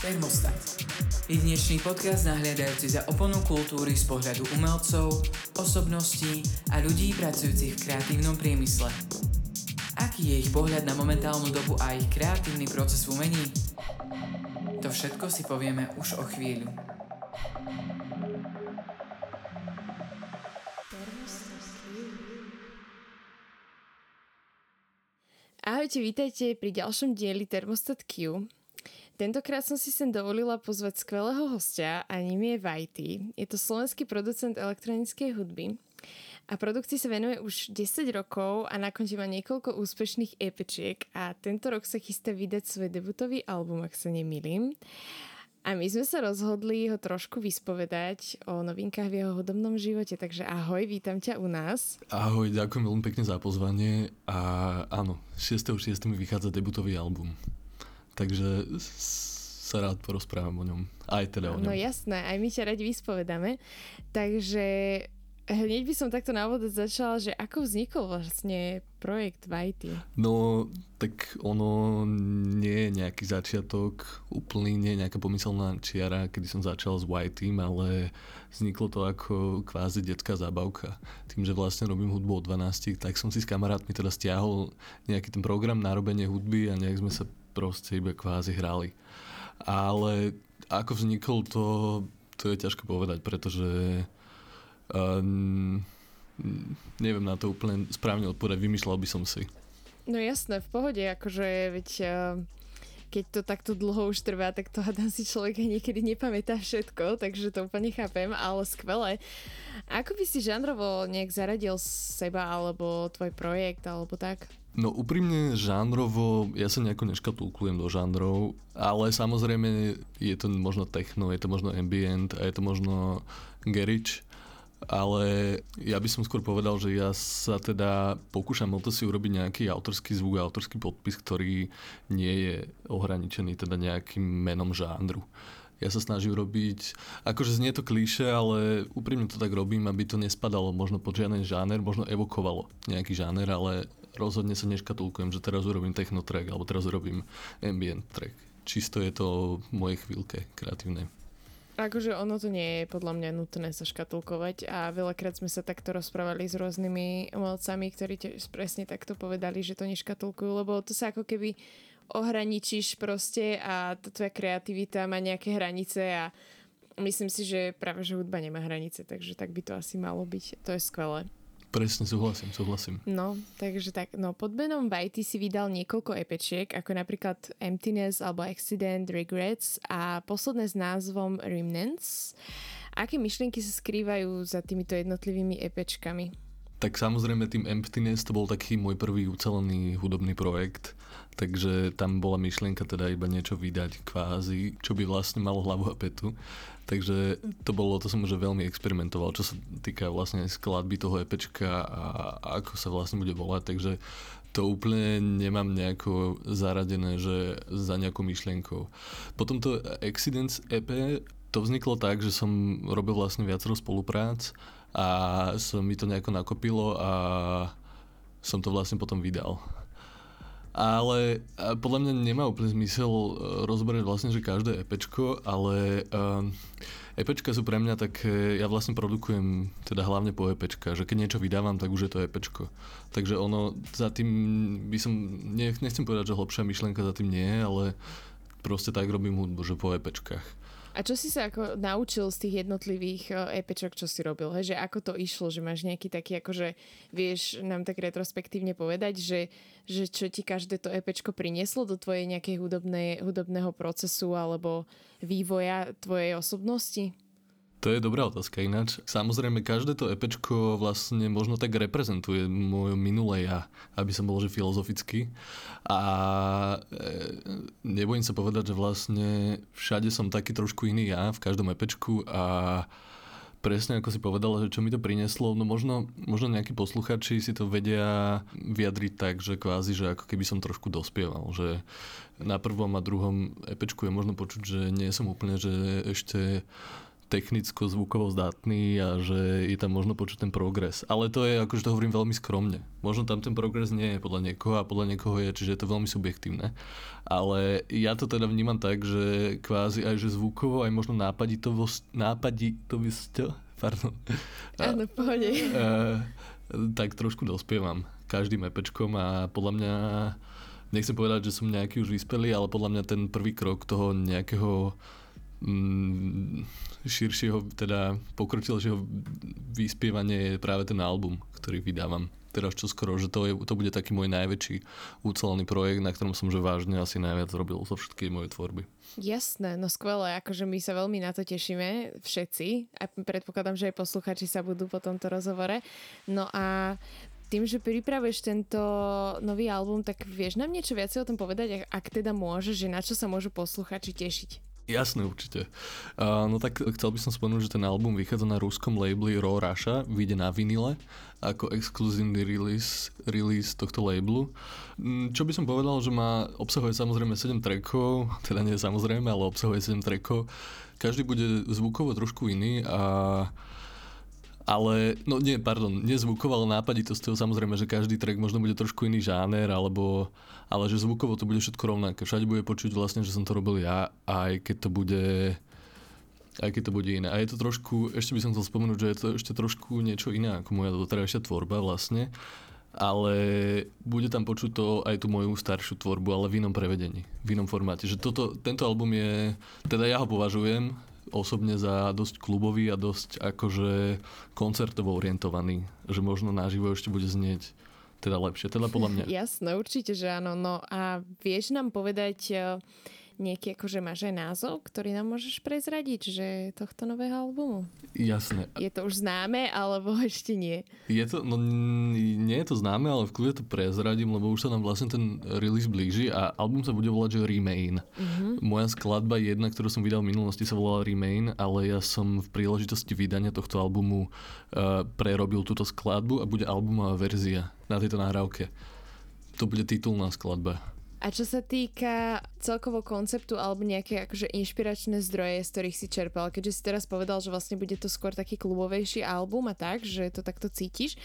Termostat. Jedinečný podcast nahliadajúci za oponu kultúry z pohľadu umelcov, osobností a ľudí pracujúcich v kreatívnom priemysle. Aký je ich pohľad na momentálnu dobu a ich kreatívny proces v umení? To všetko si povieme už o chvíľu. Ahojte, vítajte pri ďalšom dieli Thermostat Q. Tentokrát som si sem dovolila pozvať skvelého hostia a ním je Vajty. Je to slovenský producent elektronickej hudby a produkcii sa venuje už 10 rokov a na konte má niekoľko úspešných EPčiek a tento rok sa chystá vydať svoj debutový album, ak sa nemýlim. A my sme sa rozhodli ho trošku vyspovedať o novinkách v jeho hudobnom živote, takže ahoj, vítam ťa u nás. Ahoj, ďakujem veľmi pekne za pozvanie a áno, 6.6. mi vychádza debutový album takže sa rád porozprávam o ňom. Aj teda o ňom. No jasné, aj my ťa radi vyspovedáme. Takže hneď by som takto na úvod začala, že ako vznikol vlastne projekt Vajty? No, tak ono nie je nejaký začiatok, úplný nie je nejaká pomyselná čiara, kedy som začal s Whitym, ale vzniklo to ako kvázi detská zábavka. Tým, že vlastne robím hudbu od 12, tak som si s kamarátmi teda stiahol nejaký ten program na robenie hudby a nejak sme sa proste iba kvázi hrali. Ale ako vznikol to, to je ťažko povedať, pretože um, neviem na to úplne správne odpovedať, vymýšľal by som si. No jasné, v pohode, akože veď uh, keď to takto dlho už trvá, tak to hádam si človek niekedy nepamätá všetko, takže to úplne chápem, ale skvelé. Ako by si žánrovo nejak zaradil seba alebo tvoj projekt alebo tak? No úprimne žánrovo, ja sa nejako neškatulkujem do žánrov, ale samozrejme je to možno techno, je to možno ambient a je to možno garage, ale ja by som skôr povedal, že ja sa teda pokúšam o to si urobiť nejaký autorský zvuk, autorský podpis, ktorý nie je ohraničený teda nejakým menom žánru. Ja sa snažím robiť, akože znie to klíše, ale úprimne to tak robím, aby to nespadalo možno pod žiaden žáner, možno evokovalo nejaký žáner, ale rozhodne sa neškatulkujem, že teraz urobím techno track alebo teraz urobím ambient track. Čisto je to v mojej chvíľke kreatívnej. Akože ono to nie je podľa mňa nutné sa škatulkovať a veľakrát sme sa takto rozprávali s rôznymi umelcami, ktorí tiež presne takto povedali, že to neškatulkujú, lebo to sa ako keby ohraničíš proste a tá tvoja kreativita má nejaké hranice a myslím si, že práve že hudba nemá hranice, takže tak by to asi malo byť. To je skvelé. Presne, súhlasím, súhlasím. No, takže tak, no pod menom Vajty si vydal niekoľko epečiek, ako napríklad Emptiness alebo Accident, Regrets a posledné s názvom Remnants. Aké myšlienky sa skrývajú za týmito jednotlivými epečkami? Tak samozrejme tým Emptiness to bol taký môj prvý ucelený hudobný projekt, takže tam bola myšlienka teda iba niečo vydať kvázi, čo by vlastne malo hlavu a petu. Takže to bolo, to som už veľmi experimentoval, čo sa týka vlastne skladby toho EPčka a ako sa vlastne bude volať, takže to úplne nemám nejako zaradené, že za nejakou myšlienkou. Potom to Accidents EP, to vzniklo tak, že som robil vlastne viacero spoluprác a som mi to nejako nakopilo a som to vlastne potom vydal. Ale podľa mňa nemá úplne zmysel e, rozberať vlastne, že každé EPčko, ale um, EPčka sú pre mňa tak, ja vlastne produkujem teda hlavne po EPčka, že keď niečo vydávam, tak už je to EPčko. Takže ono, za tým by som, nechcem povedať, že hlbšia myšlienka za tým nie je, ale proste tak robím hudbu, že po EPčkách. A čo si sa ako naučil z tých jednotlivých EPčok, čo si robil? He? Že ako to išlo? Že máš nejaký taký, akože vieš nám tak retrospektívne povedať, že, že čo ti každé to EPčko prinieslo do tvojej nejakej hudobnej, hudobného procesu alebo vývoja tvojej osobnosti? To je dobrá otázka ináč. Samozrejme, každé to EPčko vlastne možno tak reprezentuje moje minulé ja, aby som bol že filozofický. A e, nebojím sa povedať, že vlastne všade som taký trošku iný ja, v každom EPčku a presne ako si povedala, že čo mi to prinieslo, no možno, možno nejakí posluchači si to vedia vyjadriť tak, že kvázi, že ako keby som trošku dospieval, že na prvom a druhom EPčku je možno počuť, že nie som úplne, že ešte technicko zvukovo zdatný a že je tam možno počuť ten progres. Ale to je, akože to hovorím veľmi skromne. Možno tam ten progres nie je podľa niekoho a podľa niekoho je, čiže je to veľmi subjektívne. Ale ja to teda vnímam tak, že kvázi aj že zvukovo, aj možno nápaditovosť, pardon. Áno, pohode. tak trošku dospievam každým epečkom a podľa mňa nechcem povedať, že som nejaký už vyspelý, ale podľa mňa ten prvý krok toho nejakého mm, širšieho, teda pokročilejšieho vyspievania je práve ten album, ktorý vydávam teraz čo skoro, že to, je, to bude taký môj najväčší úcelený projekt, na ktorom som že vážne asi najviac robil zo všetkej mojej tvorby. Jasné, no skvelé, akože my sa veľmi na to tešíme, všetci, a predpokladám, že aj posluchači sa budú po tomto rozhovore. No a tým, že pripravuješ tento nový album, tak vieš nám niečo viacej o tom povedať, ak teda môžeš, že na čo sa môžu posluchači tešiť? Jasné, určite. Uh, no tak chcel by som spomenúť, že ten album vychádza na ruskom labeli Raw Russia, vyjde na vinile ako exkluzívny release, release tohto labelu. Mm, čo by som povedal, že má, obsahuje samozrejme 7 trackov, teda nie samozrejme, ale obsahuje 7 trackov. Každý bude zvukovo trošku iný a ale, no nie, pardon, nezvukovo, ale nápaditosťou samozrejme, že každý track možno bude trošku iný žáner, alebo, ale že zvukovo to bude všetko rovnaké. Všade bude počuť vlastne, že som to robil ja, aj keď to bude aj keď to bude iné. A je to trošku, ešte by som chcel spomenúť, že je to ešte trošku niečo iné ako moja doterajšia tvorba vlastne, ale bude tam počuť to aj tú moju staršiu tvorbu, ale v inom prevedení, v inom formáte. Že toto, tento album je, teda ja ho považujem osobne za dosť klubový a dosť akože koncertovo orientovaný, že možno naživo ešte bude znieť teda lepšie, teda podľa mňa. Jasné, určite, že áno. No a vieš nám povedať uh nejaký, akože máš aj názov, ktorý nám môžeš prezradiť, že tohto nového albumu? Jasné. Je to už známe, alebo ešte nie? Je to, no nie je to známe, ale v kľude to prezradím, lebo už sa nám vlastne ten release blíži a album sa bude volať, že Remain. Uh-huh. Moja skladba jedna, ktorú som vydal v minulosti, sa volala Remain, ale ja som v príležitosti vydania tohto albumu uh, prerobil túto skladbu a bude albumová verzia na tejto nahrávke. To bude titulná skladba. A čo sa týka celkovo konceptu alebo nejaké akože inšpiračné zdroje, z ktorých si čerpal, keďže si teraz povedal, že vlastne bude to skôr taký klubovejší album a tak, že to takto cítiš,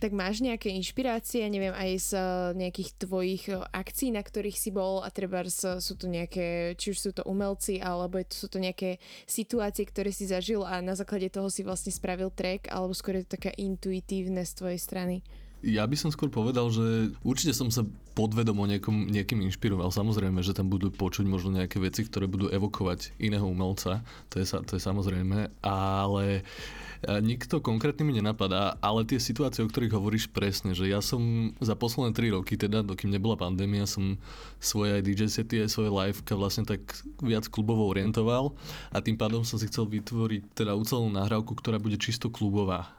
tak máš nejaké inšpirácie, neviem, aj z eh, nejakých tvojich eh, akcií, na ktorých si bol a treba sú to nejaké, či už sú to umelci, alebo sú to nejaké situácie, ktoré si zažil a na základe toho si vlastne spravil track, alebo skôr je to taká intuitívne z tvojej strany? Ja by som skôr povedal, že určite som sa podvedomo niekom, niekým inšpiroval. Samozrejme, že tam budú počuť možno nejaké veci, ktoré budú evokovať iného umelca. To je, to je samozrejme. Ale e, nikto konkrétne mi nenapadá, ale tie situácie, o ktorých hovoríš presne, že ja som za posledné 3 roky, teda dokým nebola pandémia, som svoje aj DJ sety, aj svoje liveka vlastne tak viac klubovo orientoval a tým pádom som si chcel vytvoriť teda ucelenú nahrávku, ktorá bude čisto klubová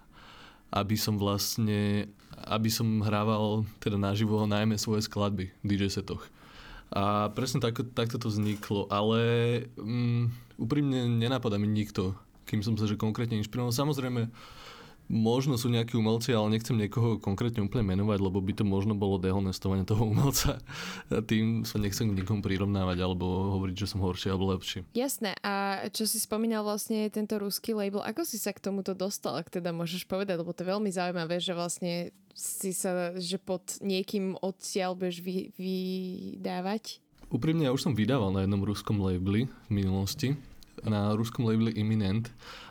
aby som vlastne aby som hrával teda naživo najmä svoje skladby v DJ setoch. A presne tak, takto to vzniklo, ale um, úprimne nenapadá mi nikto, kým som sa že konkrétne inšpiroval. Samozrejme, Možno sú nejakí umelci, ale nechcem niekoho konkrétne úplne menovať, lebo by to možno bolo dehonestovanie toho umelca. A tým sa nechcem k nikomu prirovnávať alebo hovoriť, že som horší alebo lepší. Jasné. A čo si spomínal vlastne tento ruský label, ako si sa k tomuto dostal, ak teda môžeš povedať, lebo to je veľmi zaujímavé, že vlastne si sa, že pod niekým odtiaľ budeš vy, vydávať? Úprimne, ja už som vydával na jednom ruskom labeli v minulosti, na ruskom labeli Imminent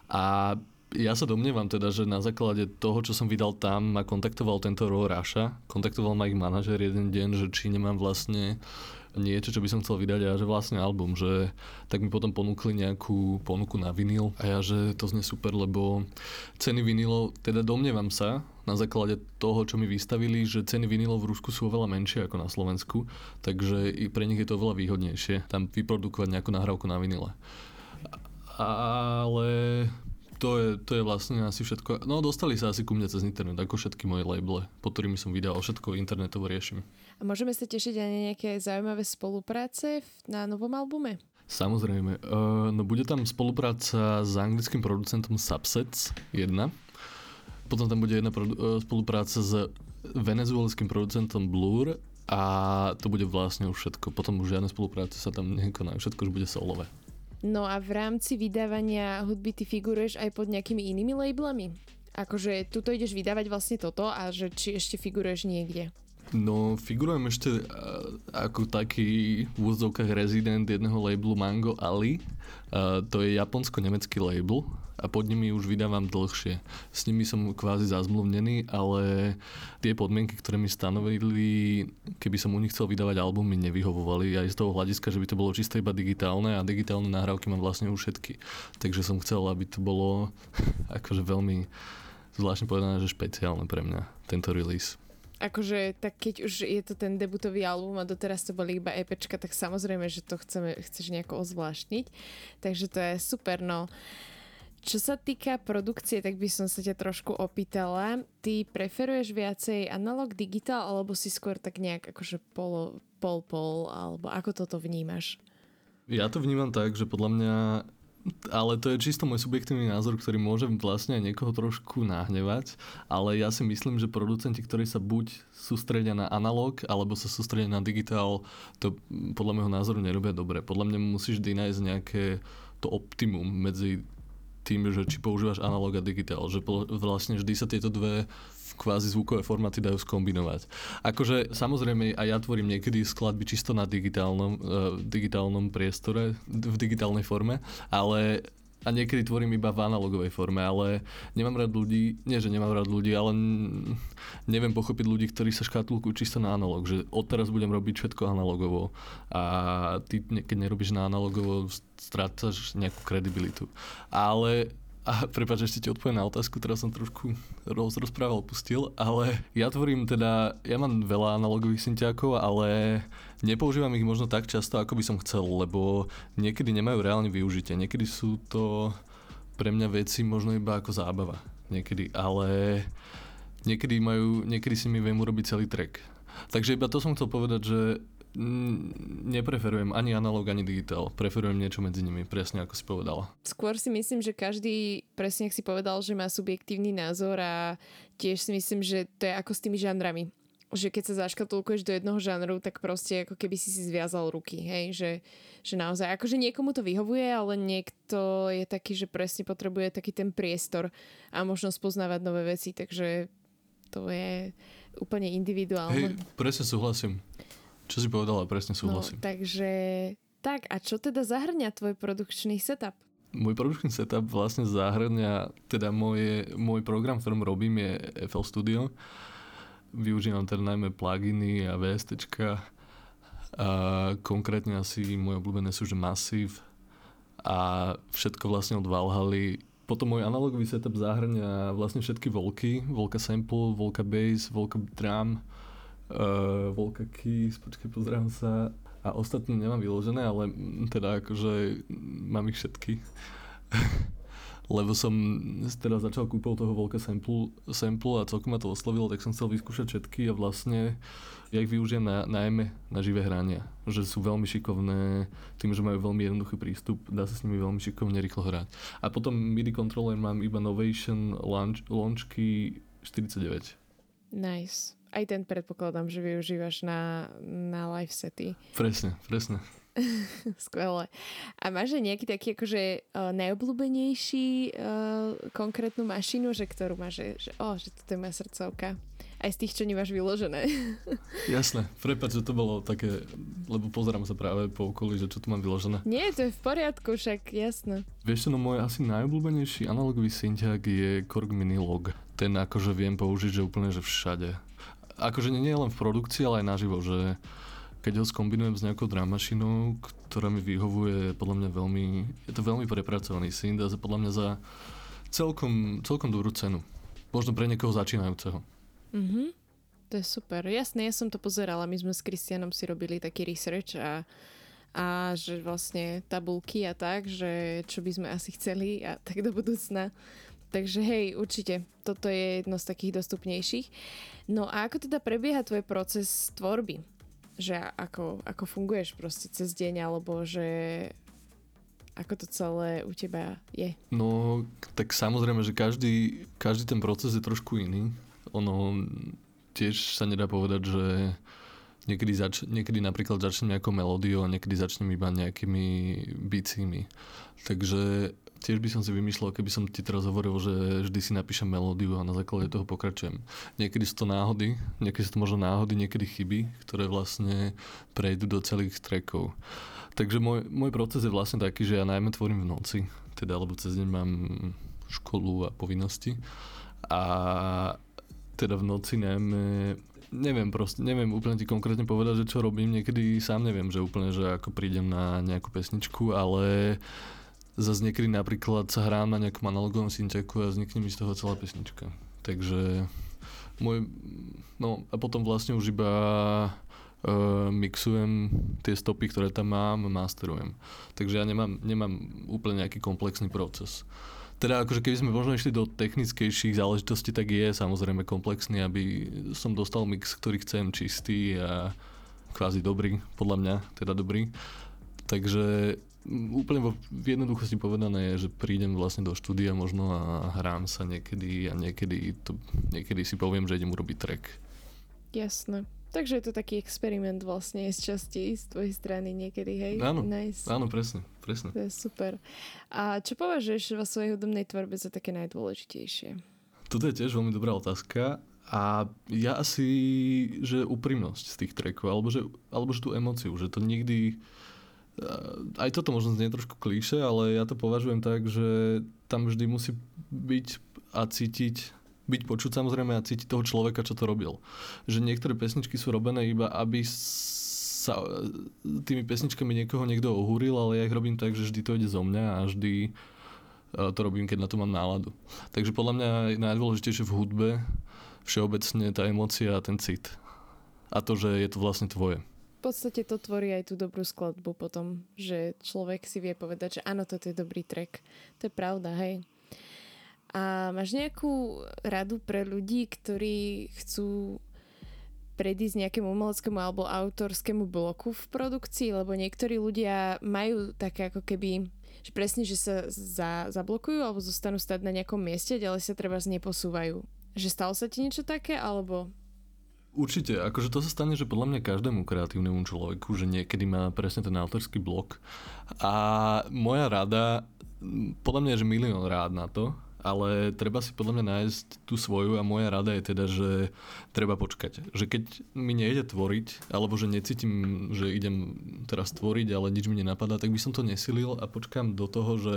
a ja sa domnievam teda, že na základe toho, čo som vydal tam, ma kontaktoval tento Ro Raša. Kontaktoval ma ich manažer jeden deň, že či nemám vlastne niečo, čo by som chcel vydať a že vlastne album, že tak mi potom ponúkli nejakú ponuku na vinyl a ja, že to znie super, lebo ceny vinylov, teda domnievam sa, na základe toho, čo mi vystavili, že ceny vinylov v Rusku sú oveľa menšie ako na Slovensku, takže pre nich je to oveľa výhodnejšie tam vyprodukovať nejakú nahrávku na vinyle. Ale to je, to je vlastne asi všetko. No dostali sa asi ku mne cez internet, ako všetky moje labele, pod ktorými som vydal, všetko internetovo riešim. A môžeme sa tešiť aj na nejaké zaujímavé spolupráce na novom albume? Samozrejme. Uh, no bude tam spolupráca s anglickým producentom Subsets 1. Potom tam bude jedna produ- uh, spolupráca s venezuelským producentom Blur a to bude vlastne už všetko. Potom už žiadne spolupráce sa tam nekonajú, všetko už bude solové. No a v rámci vydávania hudby ty figuruješ aj pod nejakými inými labelami? Akože tuto ideš vydávať vlastne toto a že či ešte figuruješ niekde? No, figurujem ešte uh, ako taký v úvodzovkách rezident jedného labelu Mango Ali. Uh, to je japonsko-nemecký label a pod nimi už vydávam dlhšie. S nimi som kvázi zazmluvnený, ale tie podmienky, ktoré mi stanovili, keby som u nich chcel vydávať album, mi nevyhovovali aj z toho hľadiska, že by to bolo čisto iba digitálne a digitálne nahrávky mám vlastne už všetky. Takže som chcel, aby to bolo akože veľmi zvláštne povedané, že špeciálne pre mňa, tento release akože tak keď už je to ten debutový album a doteraz to boli iba EPčka, tak samozrejme, že to chceme, chceš nejako ozvláštniť. Takže to je super, no. Čo sa týka produkcie, tak by som sa ťa trošku opýtala. Ty preferuješ viacej analog, digitál, alebo si skôr tak nejak akože pol, pol, pol, alebo ako toto vnímaš? Ja to vnímam tak, že podľa mňa ale to je čisto môj subjektívny názor, ktorý môže vlastne aj niekoho trošku nahnevať, ale ja si myslím, že producenti, ktorí sa buď sústredia na analog, alebo sa sústredia na digitál, to podľa môjho názoru nerobia dobre. Podľa mňa musíš vždy nájsť nejaké to optimum medzi tým, že či používaš analog a digitál, že vlastne vždy sa tieto dve kvázi zvukové formáty dajú skombinovať. Akože samozrejme aj ja tvorím niekedy skladby čisto na digitálnom, uh, digitálnom priestore, v digitálnej forme, ale a niekedy tvorím iba v analogovej forme, ale nemám rád ľudí, nie že nemám rád ľudí, ale neviem pochopiť ľudí, ktorí sa škatulkujú čisto na analog, že odteraz budem robiť všetko analogovo a ty keď nerobíš na analogovo, strácaš nejakú kredibilitu. Ale a prepáč, ešte ti odpoviem na otázku, teraz som trošku roz, rozprával, pustil, ale ja tvorím teda, ja mám veľa analogových syntiakov, ale nepoužívam ich možno tak často, ako by som chcel, lebo niekedy nemajú reálne využitie. Niekedy sú to pre mňa veci možno iba ako zábava. Niekedy, ale niekedy majú, niekedy si mi viem urobiť celý track. Takže iba to som chcel povedať, že nepreferujem ani analog, ani digitál. Preferujem niečo medzi nimi, presne ako si povedala. Skôr si myslím, že každý, presne ako si povedal, že má subjektívny názor a tiež si myslím, že to je ako s tými žanrami že keď sa zaškatulkuješ do jednoho žánru, tak proste ako keby si si zviazal ruky, hej, že, že naozaj, akože niekomu to vyhovuje, ale niekto je taký, že presne potrebuje taký ten priestor a možno spoznávať nové veci, takže to je úplne individuálne. Hej, presne súhlasím. Čo si povedala, presne no, súhlasím. No, takže tak, a čo teda zahrňa tvoj produkčný setup? Môj produkčný setup vlastne zahrňa, teda moje, môj program, v ktorom robím je FL Studio. Využívam teda najmä pluginy a VST. A konkrétne asi moje obľúbené sú, že Massive a všetko vlastne od Valhaly. Potom môj analogový setup zahrňa vlastne všetky volky. Volka Sample, Volka Bass, Volka Drum, uh, Volka Keys, počkaj, pozrám sa. A ostatné nemám vyložené, ale teda akože mám ich všetky. Lebo som teda začal kúpil toho Volka sample, sample a celkom ma to oslovilo, tak som chcel vyskúšať všetky a vlastne ja ich využijem na, najmä na živé hrania. Že sú veľmi šikovné, tým, že majú veľmi jednoduchý prístup, dá sa s nimi veľmi šikovne rýchlo hrať. A potom MIDI controller mám iba Novation launch, Launchky 49. Nice aj ten predpokladám, že využívaš na, na live sety. Presne, presne. Skvelé. A máš aj nejaký taký akože uh, najobľúbenejší uh, konkrétnu mašinu, že ktorú máš, že, že, oh, že toto je moja srdcovka. Aj z tých, čo nemáš vyložené. Jasné. Prepač, že to bolo také, lebo pozerám sa práve po okolí, že čo tu mám vyložené. Nie, to je v poriadku, však jasné. Vieš, no môj asi najobľúbenejší analogový syntiak je Korg Minilog. Ten akože viem použiť, že úplne, že všade akože nie len v produkcii, ale aj naživo, že keď ho skombinujem s nejakou dramašinou, ktorá mi vyhovuje podľa mňa veľmi, je to veľmi prepracovaný synth a podľa mňa za celkom, celkom dobrú cenu. Možno pre niekoho začínajúceho. Mhm. To je super. Jasné, ja som to pozerala. My sme s Kristianom si robili taký research a, a že vlastne tabulky a tak, že čo by sme asi chceli a tak do budúcna. Takže hej, určite, toto je jedno z takých dostupnejších. No a ako teda prebieha tvoj proces tvorby? Že ako, ako funguješ proste cez deň, alebo že ako to celé u teba je? No, tak samozrejme, že každý, každý ten proces je trošku iný. Ono tiež sa nedá povedať, že Niekedy, zač- niekedy napríklad začnem nejakou melódiou a niekedy začnem iba nejakými bicími. Takže tiež by som si vymyslel, keby som ti teraz hovoril, že vždy si napíšem melódiu a na základe toho pokračujem. Niekedy sú to náhody, niekedy sú to možno náhody, niekedy chyby, ktoré vlastne prejdú do celých trackov. Takže môj, môj proces je vlastne taký, že ja najmä tvorím v noci, teda lebo cez deň mám školu a povinnosti. A teda v noci najmä neviem proste, neviem úplne ti konkrétne povedať, že čo robím, niekedy sám neviem, že úplne, že ako prídem na nejakú pesničku, ale zase niekedy napríklad sa hrám na nejakom analogovom synteku a vznikne mi z toho celá pesnička. Takže môj, no a potom vlastne už iba uh, mixujem tie stopy, ktoré tam mám, masterujem. Takže ja nemám, nemám úplne nejaký komplexný proces. Teda akože keby sme možno išli do technickejších záležitostí, tak je samozrejme komplexný, aby som dostal mix, ktorý chcem čistý a kvázi dobrý, podľa mňa teda dobrý. Takže úplne v jednoduchosti povedané je, že prídem vlastne do štúdia možno a hrám sa niekedy a niekedy, to, niekedy si poviem, že idem urobiť track. Jasné. Takže je to taký experiment vlastne z časti z tvojej strany niekedy, hej? Áno, nice. áno presne, presne. To je super. A čo považuješ vo svojej hudobnej tvorbe za také najdôležitejšie? Toto je tiež veľmi dobrá otázka. A ja asi, že úprimnosť z tých trackov, alebo že, alebo že tú emociu, že to nikdy... Aj toto možno znie trošku klíše, ale ja to považujem tak, že tam vždy musí byť a cítiť byť počuť samozrejme a cítiť toho človeka, čo to robil. Že niektoré pesničky sú robené iba, aby sa tými pesničkami niekoho niekto ohúril, ale ja ich robím tak, že vždy to ide zo mňa a vždy e, to robím, keď na to mám náladu. Takže podľa mňa je najdôležitejšie v hudbe všeobecne tá emócia a ten cit. A to, že je to vlastne tvoje. Podstate to tvorí aj tú dobrú skladbu potom, že človek si vie povedať, že áno, toto je dobrý track. To je pravda, hej. A máš nejakú radu pre ľudí, ktorí chcú predísť nejakému umeleckému alebo autorskému bloku v produkcii, lebo niektorí ľudia majú také ako keby, že presne, že sa za, zablokujú alebo zostanú stať na nejakom mieste, ďalej sa treba neposúvajú. Že stalo sa ti niečo také, alebo Určite, akože to sa stane, že podľa mňa každému kreatívnemu človeku, že niekedy má presne ten autorský blok. A moja rada, podľa mňa je, že milión rád na to, ale treba si podľa mňa nájsť tú svoju a moja rada je teda, že treba počkať. Že keď mi nejde tvoriť, alebo že necítim, že idem teraz tvoriť, ale nič mi nenapadá, tak by som to nesilil a počkám do toho, že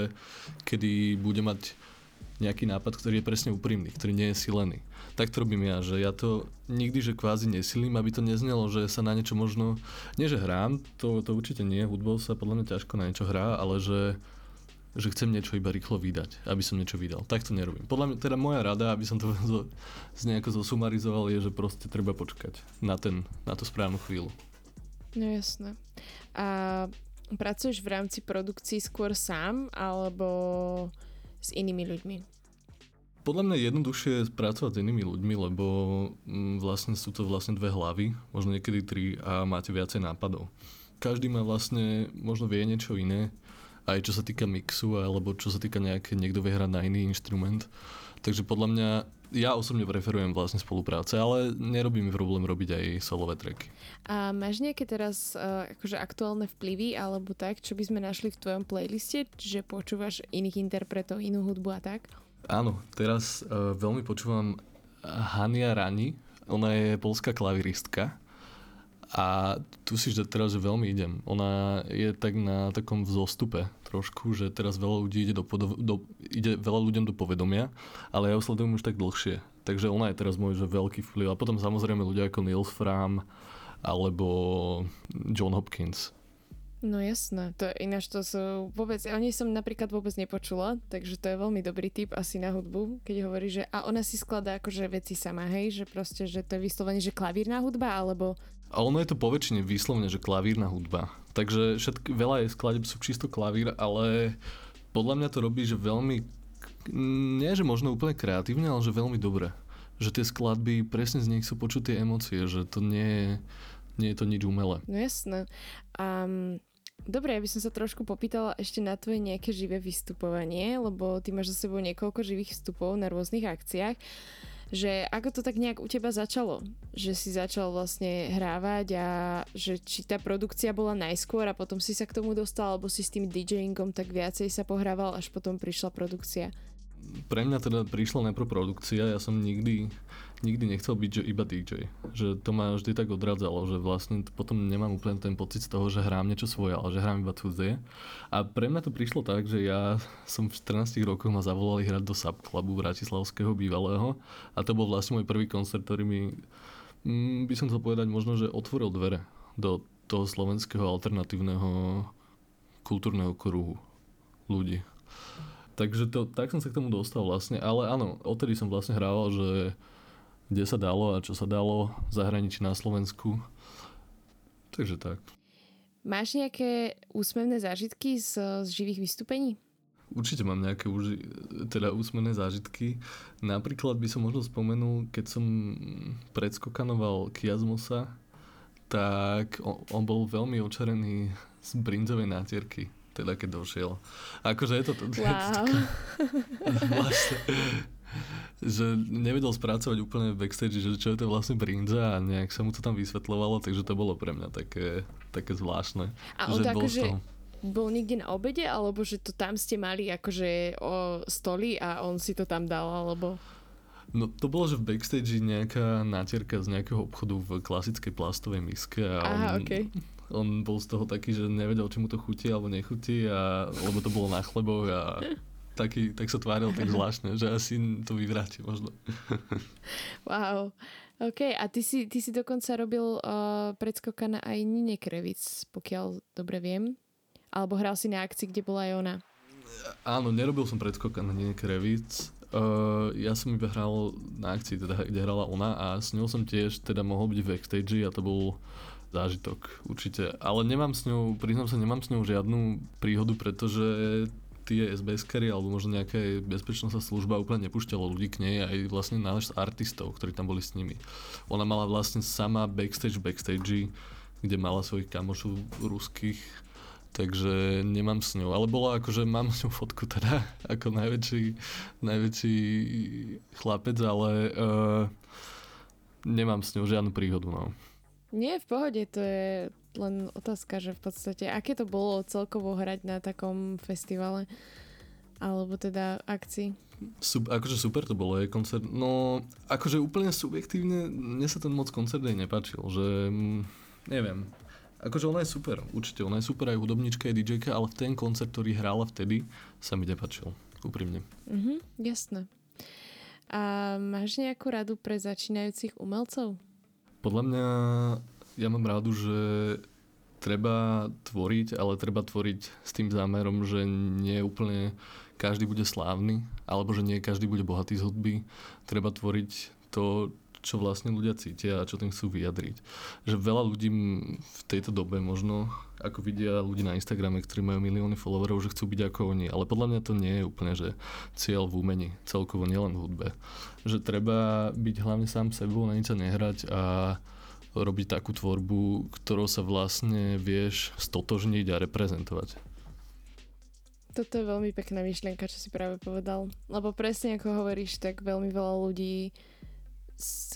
kedy budem mať nejaký nápad, ktorý je presne úprimný, ktorý nie je silený. Tak to robím ja, že ja to nikdy, že kvázi nesilím, aby to neznelo, že sa na niečo možno, nie že hrám, to, to určite nie, hudbou sa podľa mňa ťažko na niečo hrá, ale že že chcem niečo iba rýchlo vydať, aby som niečo vydal. Tak to nerobím. Podľa mňa, teda moja rada, aby som to z nejako zosumarizoval, je, že proste treba počkať na, ten, na tú správnu chvíľu. No jasné. A pracuješ v rámci produkcií skôr sám, alebo s inými ľuďmi? Podľa mňa je jednoduchšie pracovať s inými ľuďmi, lebo mm, vlastne sú to vlastne dve hlavy, možno niekedy tri a máte viacej nápadov. Každý má vlastne, možno vie niečo iné, aj čo sa týka mixu, alebo čo sa týka nejaké, niekto vie hrať na iný inštrument. Takže podľa mňa ja osobne preferujem vlastne spolupráce, ale nerobí mi problém robiť aj solové tracky. A máš nejaké teraz uh, akože aktuálne vplyvy alebo tak, čo by sme našli v tvojom playliste, že počúvaš iných interpretov, inú hudbu a tak? Áno, teraz uh, veľmi počúvam Hania Rani, ona je polská klaviristka a tu si že teraz veľmi idem. Ona je tak na takom vzostupe trošku, že teraz veľa ľudí ide, do, do, ide veľa ľuďom do povedomia, ale ja ho sledujem už tak dlhšie. Takže ona je teraz môj že veľký vplyv. A potom samozrejme ľudia ako Neil Fram alebo John Hopkins. No jasné, to ináč to sú vôbec, o nej som napríklad vôbec nepočula, takže to je veľmi dobrý tip asi na hudbu, keď hovorí, že a ona si skladá akože veci sama, hej, že proste, že to je vyslovene, že klavírna hudba, alebo a ono je to poväčšine výslovne, že klavírna hudba. Takže všetky, veľa je skladeb sú čisto klavír, ale podľa mňa to robí, že veľmi, nie že možno úplne kreatívne, ale že veľmi dobre. Že tie skladby, presne z nich sú počuť tie emócie, že to nie je, nie je to nič umelé. No jasné. Um, dobre, ja by som sa trošku popýtala ešte na tvoje nejaké živé vystupovanie, lebo ty máš za sebou niekoľko živých vstupov na rôznych akciách že ako to tak nejak u teba začalo? Že si začal vlastne hrávať a že či tá produkcia bola najskôr a potom si sa k tomu dostal, alebo si s tým DJingom tak viacej sa pohrával, až potom prišla produkcia? Pre mňa teda prišla najprv produkcia, ja som nikdy nikdy nechcel byť že iba DJ. Že to ma vždy tak odradzalo, že vlastne potom nemám úplne ten pocit z toho, že hrám niečo svoje, ale že hrám iba cudzie. A pre mňa to prišlo tak, že ja som v 14 rokoch ma zavolali hrať do Subclubu Bratislavského bývalého a to bol vlastne môj prvý koncert, ktorý mi, mm, by som chcel povedať, možno, že otvoril dvere do toho slovenského alternatívneho kultúrneho kruhu ľudí. Takže to, tak som sa k tomu dostal vlastne, ale áno, odtedy som vlastne hrával, že kde sa dalo a čo sa dalo v zahraničí na Slovensku. Takže tak. Máš nejaké úsmevné zážitky z, z živých vystúpení? Určite mám nejaké uži- teda úsmevné zážitky. Napríklad by som možno spomenul, keď som predskokanoval Kiazmosa, tak on, on bol veľmi očarený z brinzovej nátierky teda keď došiel. Akože je to... Wow. Je to, vlastne, že nevedel spracovať úplne backstage, že čo je to vlastne brinza a nejak sa mu to tam vysvetľovalo, takže to bolo pre mňa také, také zvláštne. A on že to akože bol niekde na obede, alebo že to tam ste mali akože o stoli a on si to tam dal, alebo... No to bolo, že v backstage nejaká nátierka z nejakého obchodu v klasickej plastovej miske a Aha, on, okay. on bol z toho taký, že nevedel, či mu to chutí alebo nechutí, a, lebo to bolo na chleboch a taký, tak sa tváril tak zvláštne, že asi to vyvráti možno. wow. OK, a ty si, ty si dokonca robil uh, predskokana aj Nine Krevic, pokiaľ dobre viem. Alebo hral si na akcii, kde bola aj ona. Áno, nerobil som predskokan na Nine Krevic. Uh, ja som iba hral na akcii, teda, kde hrala ona a s ňou som tiež teda mohol byť v backstage a to bol zážitok určite. Ale nemám s ňou, priznám sa, nemám s ňou žiadnu príhodu, pretože tie sbs alebo možno nejaká bezpečnostná služba úplne nepúšťala ľudí k nej aj vlastne náš artistov, ktorí tam boli s nimi. Ona mala vlastne sama backstage backstage, kde mala svojich kamošov ruských, takže nemám s ňou. Ale bola akože, mám s ňou fotku teda, ako najväčší, najväčší chlapec, ale uh, nemám s ňou žiadnu príhodu, no. Nie, v pohode, to je len otázka, že v podstate, aké to bolo celkovo hrať na takom festivale? Alebo teda akcii? Sub, akože super to bolo, je koncert. No, akože úplne subjektívne, mne sa ten moc koncert aj nepáčil, že mm, neviem. Akože ona je super, určite, ona je super aj hudobnička, aj DJka, ale ten koncert, ktorý hrála vtedy, sa mi nepáčil, úprimne. Mhm, jasné. A máš nejakú radu pre začínajúcich umelcov? Podľa mňa ja mám rádu, že treba tvoriť, ale treba tvoriť s tým zámerom, že nie úplne každý bude slávny, alebo že nie každý bude bohatý z hudby. Treba tvoriť to, čo vlastne ľudia cítia a čo tým chcú vyjadriť. Že veľa ľudí v tejto dobe možno, ako vidia ľudí na Instagrame, ktorí majú milióny followerov, že chcú byť ako oni. Ale podľa mňa to nie je úplne, že cieľ v umení, celkovo nielen v hudbe. Že treba byť hlavne sám sebou, na nič nehrať a robiť takú tvorbu, ktorou sa vlastne vieš stotožniť a reprezentovať. Toto je veľmi pekná myšlienka, čo si práve povedal. Lebo presne ako hovoríš, tak veľmi veľa ľudí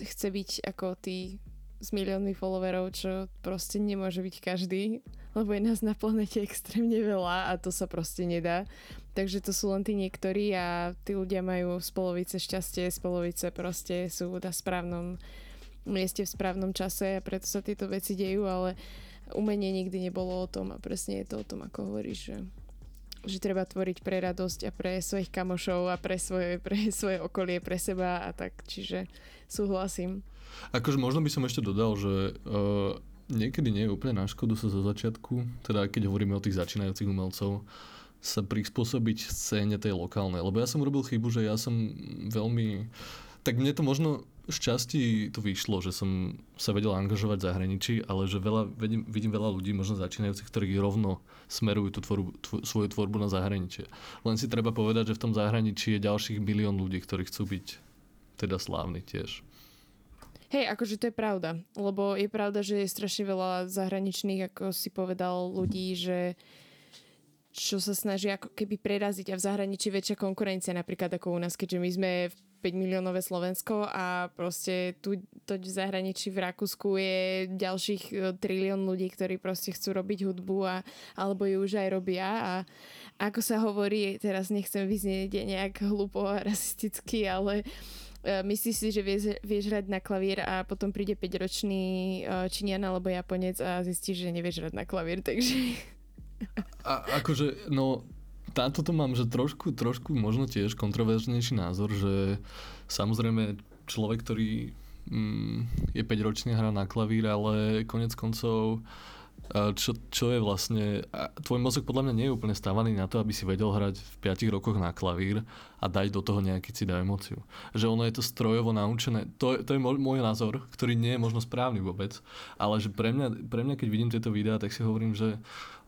chce byť ako ty s miliónmi followerov, čo proste nemôže byť každý, lebo je nás na planete extrémne veľa a to sa proste nedá. Takže to sú len tí niektorí a tí ľudia majú spolovice šťastie, spolovice proste sú na správnom mieste v správnom čase a preto sa tieto veci dejú, ale umenie nikdy nebolo o tom a presne je to o tom, ako hovoríš, že, že treba tvoriť pre radosť a pre svojich kamošov a pre svoje, pre svoje okolie, pre seba a tak, čiže súhlasím. Akože možno by som ešte dodal, že uh, niekedy nie je úplne na škodu sa zo začiatku, teda keď hovoríme o tých začínajúcich umelcov, sa prispôsobiť scéne tej lokálnej. Lebo ja som urobil chybu, že ja som veľmi... Tak mne to možno šťastí to vyšlo, že som sa vedel angažovať v zahraničí, ale že veľa, vidím, vidím veľa ľudí, možno začínajúcich, ktorí rovno smerujú tú tvorbu, tvo, svoju tvorbu na zahraničie. Len si treba povedať, že v tom zahraničí je ďalších milión ľudí, ktorí chcú byť teda slávni tiež. Hej, akože to je pravda, lebo je pravda, že je strašne veľa zahraničných, ako si povedal, ľudí, že čo sa snaží ako keby preraziť a v zahraničí väčšia konkurencia napríklad ako u nás, keďže my sme v miliónové Slovensko a proste tu to v zahraničí v Rakúsku je ďalších e, trilión ľudí, ktorí proste chcú robiť hudbu a, alebo ju už aj robia. A ako sa hovorí, teraz nechcem vyznieť nejak hlúpo a rasisticky, ale e, myslíš si, že vieš, vieš hrať na klavír a potom príde 5-ročný e, Číňan alebo Japonec a zistíš, že nevieš hrať na klavír, takže... A, akože, no, táto to mám, že trošku, trošku možno tiež kontroverznejší názor, že samozrejme človek, ktorý mm, je 5 ročný hrá na klavír, ale konec koncov čo, čo je vlastne... Tvoj mozog podľa mňa nie je úplne stávaný na to, aby si vedel hrať v 5 rokoch na klavír a dať do toho nejaký a emóciu. Že ono je to strojovo naučené. To, to je môj názor, ktorý nie je možno správny vôbec, ale že pre mňa, pre mňa keď vidím tieto videá, tak si hovorím, že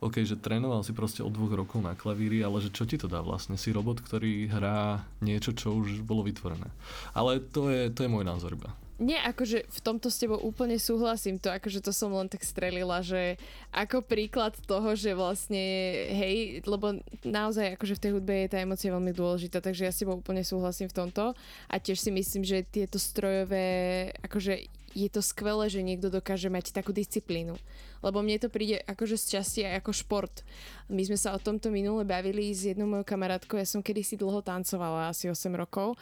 OK, že trénoval si proste od dvoch rokov na klavíri, ale že čo ti to dá vlastne? Si robot, ktorý hrá niečo, čo už bolo vytvorené. Ale to je, to je môj názor iba. Nie, akože v tomto s tebou úplne súhlasím, to akože to som len tak strelila, že ako príklad toho, že vlastne, hej, lebo naozaj akože v tej hudbe je tá emocia veľmi dôležitá, takže ja s tebou úplne súhlasím v tomto a tiež si myslím, že tieto strojové, akože je to skvelé, že niekto dokáže mať takú disciplínu. Lebo mne to príde akože z časti aj ako šport. My sme sa o tomto minule bavili s jednou mojou kamarátkou, ja som kedysi dlho tancovala, asi 8 rokov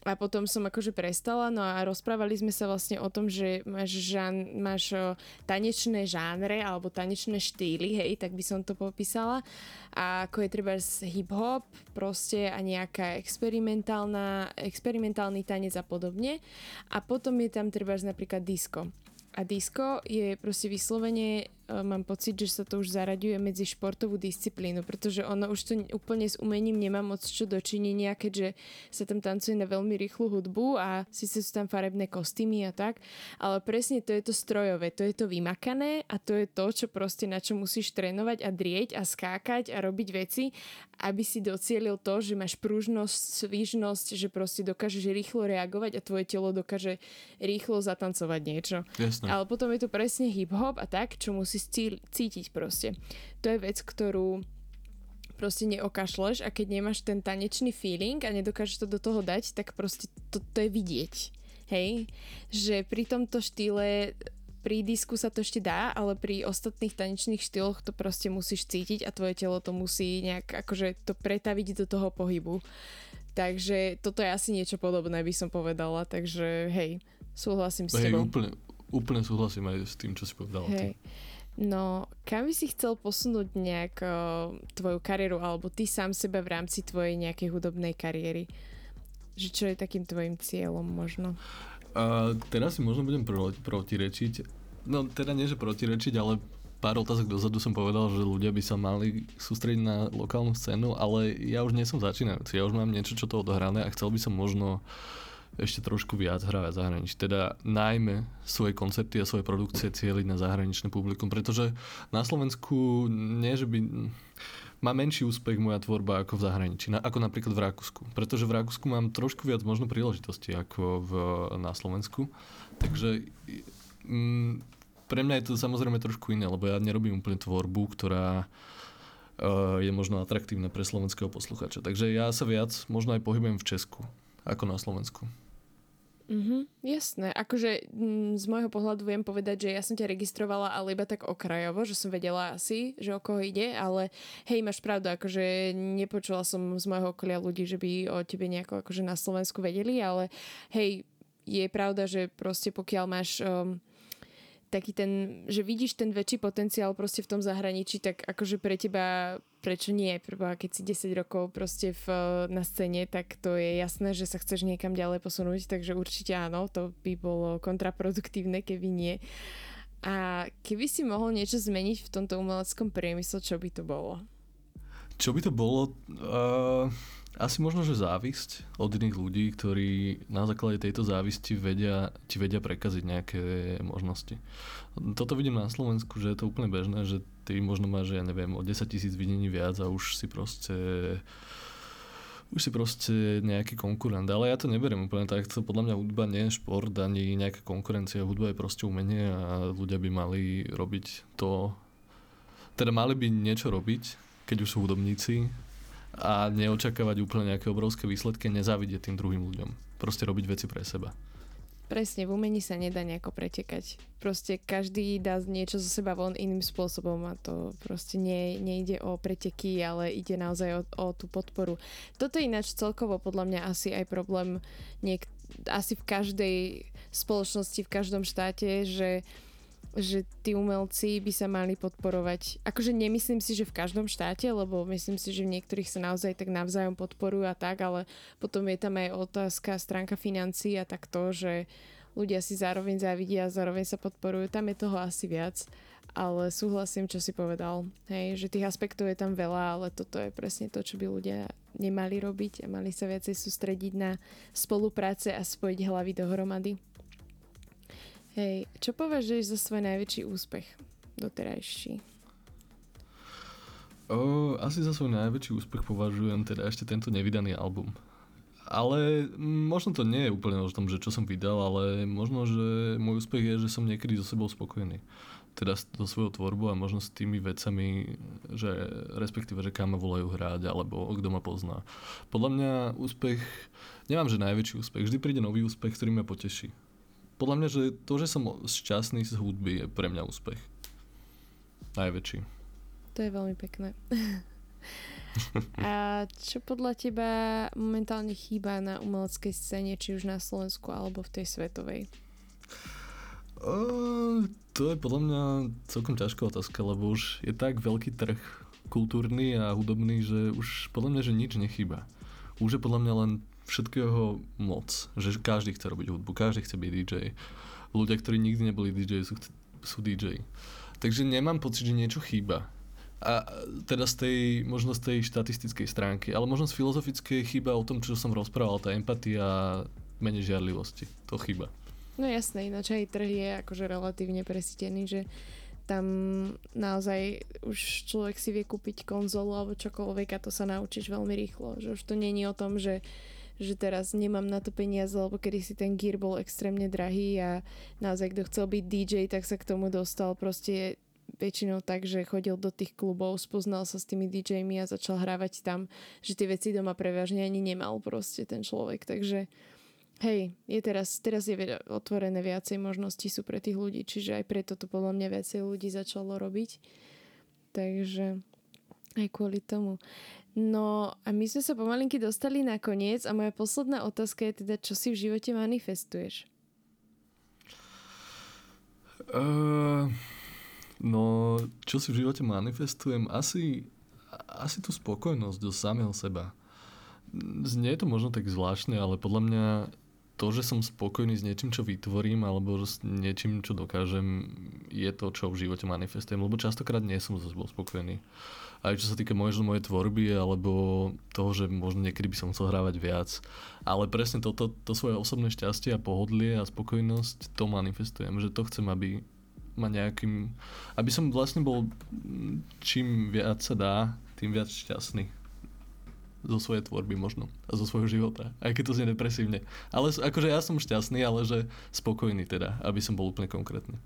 a potom som akože prestala, no a rozprávali sme sa vlastne o tom, že máš, žán, máš tanečné žánre alebo tanečné štýly, hej, tak by som to popísala. A ako je treba hip-hop proste a nejaká experimentálna, experimentálny tanec a podobne. A potom je tam treba napríklad disco. A disco je proste vyslovene mám pocit, že sa to už zaraďuje medzi športovú disciplínu, pretože ono už to úplne s umením nemá moc čo dočinenia, keďže sa tam tancuje na veľmi rýchlu hudbu a síce sú tam farebné kostýmy a tak, ale presne to je to strojové, to je to vymakané a to je to, čo proste na čo musíš trénovať a drieť a skákať a robiť veci, aby si docielil to, že máš pružnosť, svižnosť, že proste dokážeš rýchlo reagovať a tvoje telo dokáže rýchlo zatancovať niečo. Jasne. Ale potom je to presne hip-hop a tak, čo musí musíš cítiť proste. To je vec, ktorú proste neokašleš a keď nemáš ten tanečný feeling a nedokážeš to do toho dať, tak proste to, to je vidieť. Hej? Že pri tomto štýle pri disku sa to ešte dá, ale pri ostatných tanečných štýloch to proste musíš cítiť a tvoje telo to musí nejak akože to pretaviť do toho pohybu. Takže toto je asi niečo podobné, by som povedala. Takže hej, súhlasím s hej, tebou. Úplne, úplne súhlasím aj s tým, čo si povedala. Hej. Ty. No, kam by si chcel posunúť nejak tvoju kariéru, alebo ty sám seba v rámci tvojej nejakej hudobnej kariéry? Že čo je takým tvojim cieľom možno? Uh, teraz si možno budem pro, protirečiť. No teda nie, že protirečiť, ale pár otázok dozadu som povedal, že ľudia by sa mali sústrediť na lokálnu scénu, ale ja už nie som začínajúci. Ja už mám niečo, čo to odohrané a chcel by som možno uh, ešte trošku viac hrávať zahraničí. Teda najmä svoje koncepty a svoje produkcie cieliť na zahraničné publikum, pretože na Slovensku nie, že by má menší úspech moja tvorba ako v zahraničí, na, ako napríklad v Rakúsku. Pretože v Rakúsku mám trošku viac možno príležitosti ako v, na Slovensku. Takže mm, pre mňa je to samozrejme trošku iné, lebo ja nerobím úplne tvorbu, ktorá uh, je možno atraktívna pre slovenského posluchača. Takže ja sa viac možno aj pohybujem v Česku ako na Slovensku. Mhm, jasné. Akože m, mm, z môjho pohľadu viem povedať, že ja som ťa registrovala, ale iba tak okrajovo, že som vedela asi, že o koho ide, ale hej, máš pravdu, akože nepočula som z môjho okolia ľudí, že by o tebe nejako akože na Slovensku vedeli, ale hej, je pravda, že proste pokiaľ máš um, taký ten, že vidíš ten väčší potenciál proste v tom zahraničí, tak akože pre teba, prečo nie? Preboha, keď si 10 rokov proste v, na scéne, tak to je jasné, že sa chceš niekam ďalej posunúť, takže určite áno, to by bolo kontraproduktívne, keby nie. A keby si mohol niečo zmeniť v tomto umeleckom priemysle, čo by to bolo? Čo by to bolo? Uh asi možno, že závisť od iných ľudí, ktorí na základe tejto závisti vedia, ti vedia prekaziť nejaké možnosti. Toto vidím na Slovensku, že je to úplne bežné, že ty možno máš, ja neviem, o 10 tisíc videní viac a už si proste už si proste nejaký konkurent. Ale ja to neberiem úplne tak. To podľa mňa hudba nie je šport ani nejaká konkurencia. Hudba je proste umenie a ľudia by mali robiť to... Teda mali by niečo robiť, keď už sú hudobníci a neočakávať úplne nejaké obrovské výsledky, nezávidieť tým druhým ľuďom. Proste robiť veci pre seba. Presne, v umení sa nedá nejako pretekať. Proste každý dá niečo zo seba von iným spôsobom a to proste nie, nejde o preteky, ale ide naozaj o, o tú podporu. Toto je ináč celkovo podľa mňa asi aj problém niek- asi v každej spoločnosti, v každom štáte, že že tí umelci by sa mali podporovať. Akože nemyslím si, že v každom štáte, lebo myslím si, že v niektorých sa naozaj tak navzájom podporujú a tak, ale potom je tam aj otázka stránka financií a tak to, že ľudia si zároveň závidia a zároveň sa podporujú. Tam je toho asi viac, ale súhlasím, čo si povedal. Hej, že tých aspektov je tam veľa, ale toto je presne to, čo by ľudia nemali robiť a mali sa viacej sústrediť na spolupráce a spojiť hlavy dohromady. Hej, čo považuješ za svoj najväčší úspech doterajší? O, asi za svoj najväčší úspech považujem teda ešte tento nevydaný album. Ale možno to nie je úplne o tom, že čo som vydal, ale možno, že môj úspech je, že som niekedy so sebou spokojný. Teda so svojou tvorbou a možno s tými vecami, že respektíve, že kam ma volajú hrať, alebo kto ma pozná. Podľa mňa úspech, nemám, že najväčší úspech, vždy príde nový úspech, ktorý ma poteší podľa mňa, že to, že som šťastný z hudby je pre mňa úspech. Najväčší. To je veľmi pekné. A čo podľa teba momentálne chýba na umeleckej scéne, či už na Slovensku alebo v tej svetovej? O, to je podľa mňa celkom ťažká otázka, lebo už je tak veľký trh kultúrny a hudobný, že už podľa mňa, že nič nechýba. Už je podľa mňa len všetkého moc, že každý chce robiť hudbu, každý chce byť DJ. Ľudia, ktorí nikdy neboli DJ, sú, sú DJ. Takže nemám pocit, že niečo chýba. A teda z tej, možno z tej štatistickej stránky, ale možno z filozofickej chyba o tom, čo som rozprával, tá empatia, menej žiarlivosti. To chyba. No jasné, ináč aj trh je akože relatívne presítený, že tam naozaj už človek si vie kúpiť konzolu alebo čokoľvek a to sa naučíš veľmi rýchlo. Že už to není o tom, že že teraz nemám na to peniaze, lebo kedy si ten gear bol extrémne drahý a naozaj kto chcel byť DJ, tak sa k tomu dostal proste väčšinou tak, že chodil do tých klubov, spoznal sa s tými DJmi a začal hrávať tam, že tie veci doma prevažne ani nemal proste ten človek, takže hej, je teraz, teraz je otvorené viacej možností sú pre tých ľudí, čiže aj preto to podľa mňa viacej ľudí začalo robiť. Takže aj kvôli tomu. No a my sme sa pomalinky dostali na koniec a moja posledná otázka je teda, čo si v živote manifestuješ? Uh, no, čo si v živote manifestujem? Asi, asi tú spokojnosť do samého seba. Znie to možno tak zvláštne, ale podľa mňa to, že som spokojný s niečím, čo vytvorím, alebo s niečím, čo dokážem, je to, čo v živote manifestujem. Lebo častokrát nie som spokojný. Uh, aj čo sa týka možno mojej tvorby, alebo toho, že možno niekedy by som chcel hrávať viac. Ale presne toto, to, svoje osobné šťastie a pohodlie a spokojnosť, to manifestujem, že to chcem, aby ma nejakým, aby som vlastne bol čím viac sa dá, tým viac šťastný zo svojej tvorby možno a zo svojho života, aj keď to znie depresívne. Ale akože ja som šťastný, ale že spokojný teda, aby som bol úplne konkrétny.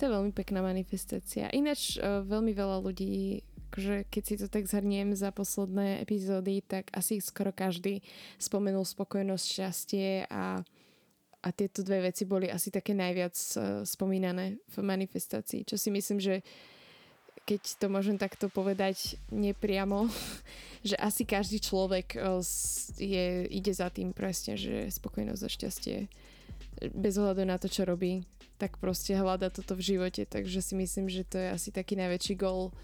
To je veľmi pekná manifestácia. Ináč uh, veľmi veľa ľudí akože keď si to tak zhrniem za posledné epizódy, tak asi skoro každý spomenul spokojnosť, šťastie a, a tieto dve veci boli asi také najviac uh, spomínané v manifestácii, čo si myslím, že keď to môžem takto povedať nepriamo, že asi každý človek uh, je, ide za tým presne, že spokojnosť a šťastie bez ohľadu na to, čo robí, tak proste hľada toto v živote, takže si myslím, že to je asi taký najväčší gol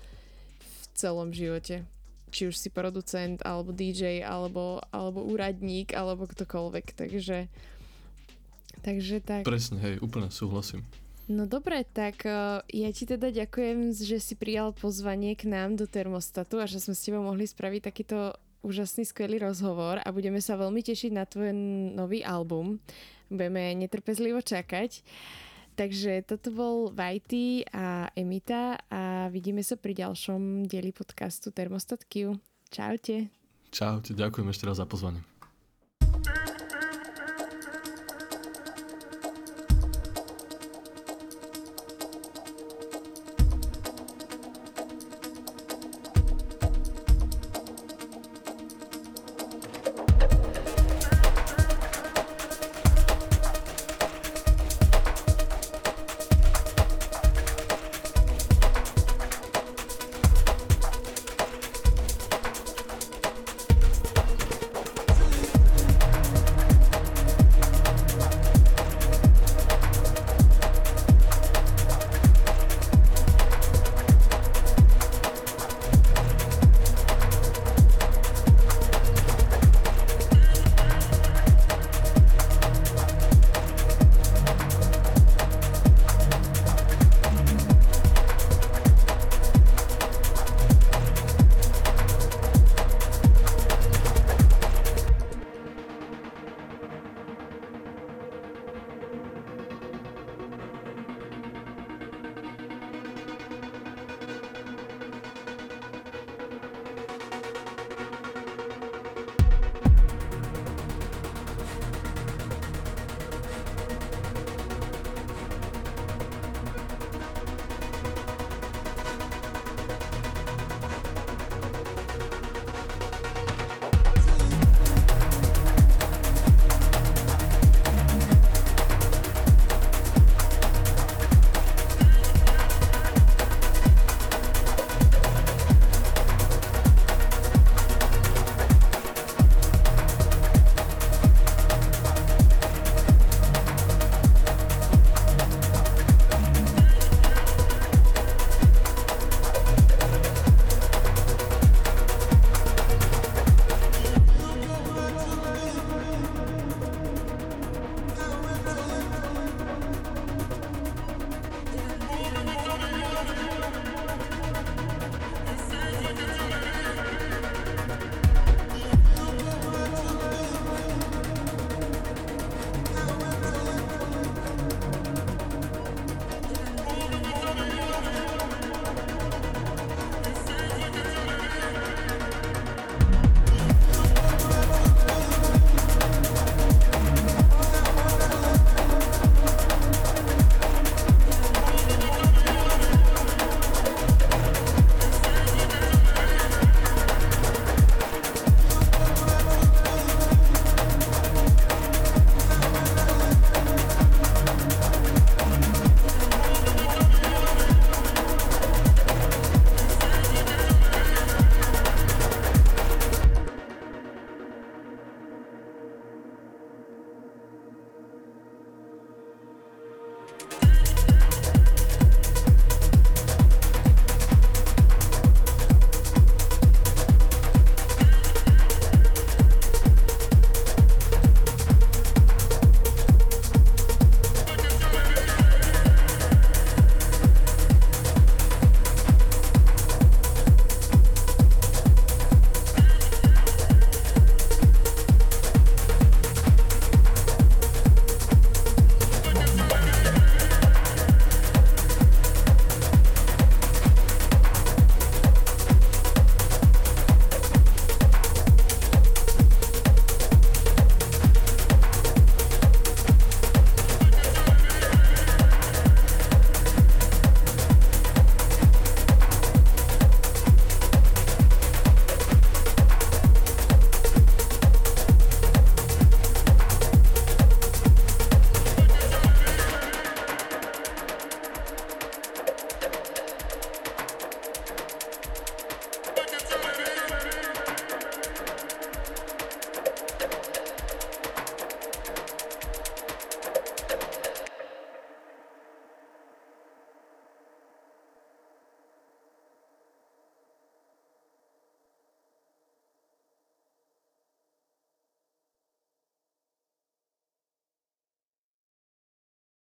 celom živote. Či už si producent, alebo DJ, alebo, alebo úradník, alebo ktokoľvek. Takže, takže tak. Presne, hej, úplne súhlasím. No dobre, tak uh, ja ti teda ďakujem, že si prijal pozvanie k nám do Termostatu a že sme s tebou mohli spraviť takýto úžasný, skvelý rozhovor a budeme sa veľmi tešiť na tvoj nový album. Budeme netrpezlivo čakať. Takže toto bol Vajty a Emita a vidíme sa pri ďalšom dieli podcastu Thermostat Q. Čaute. Čaute, ďakujem ešte raz za pozvanie.